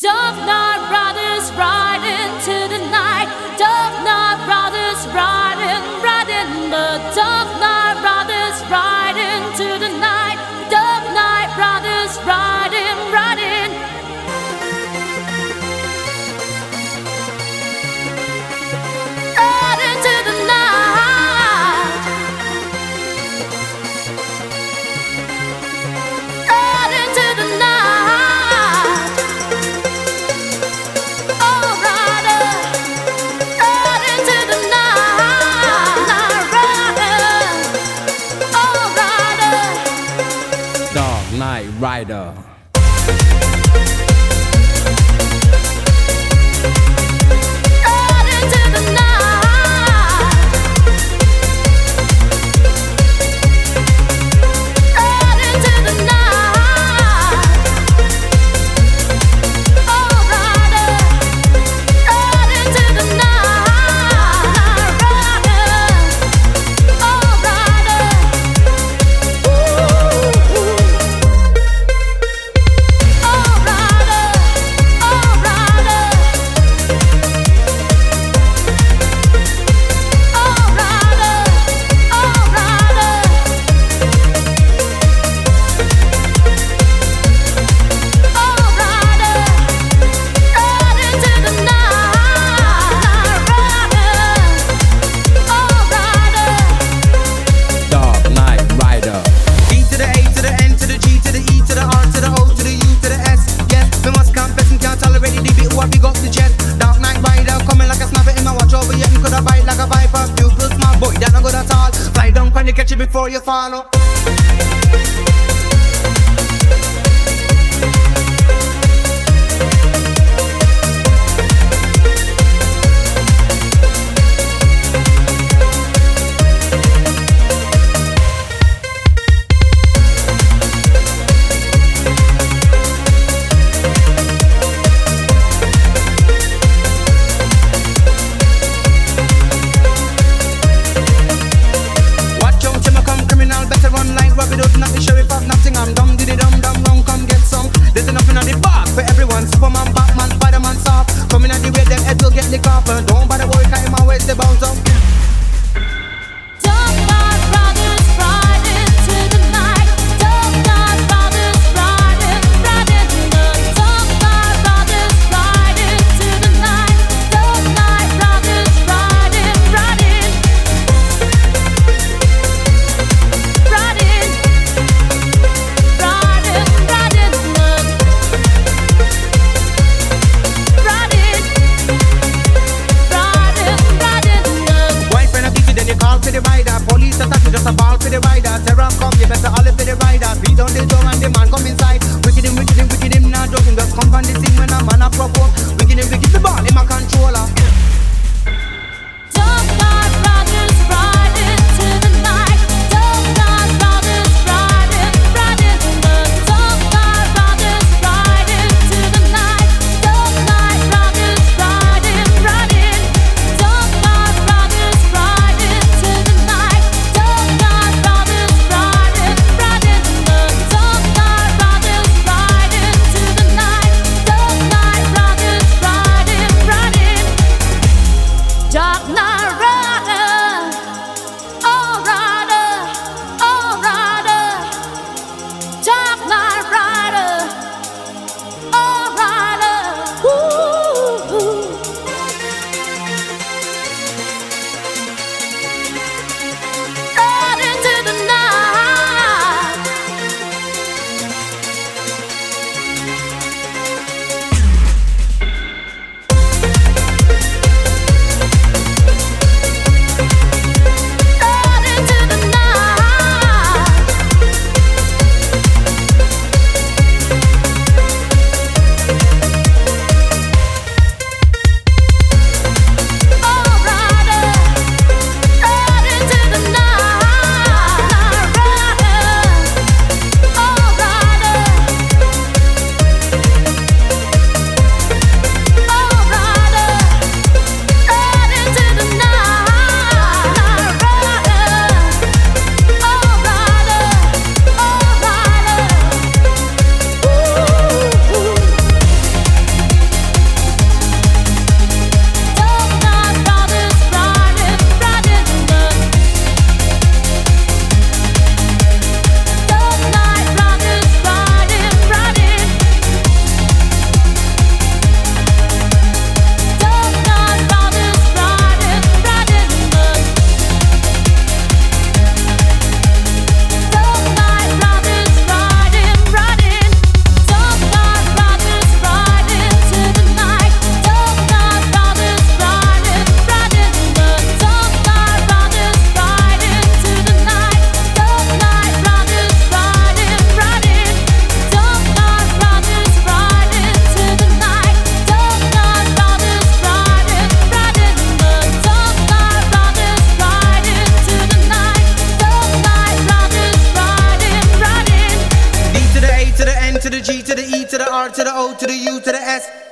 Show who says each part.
Speaker 1: Dovnar Brothers Rock. Uh. catch you before you fall. R to the O to the U to
Speaker 2: the S.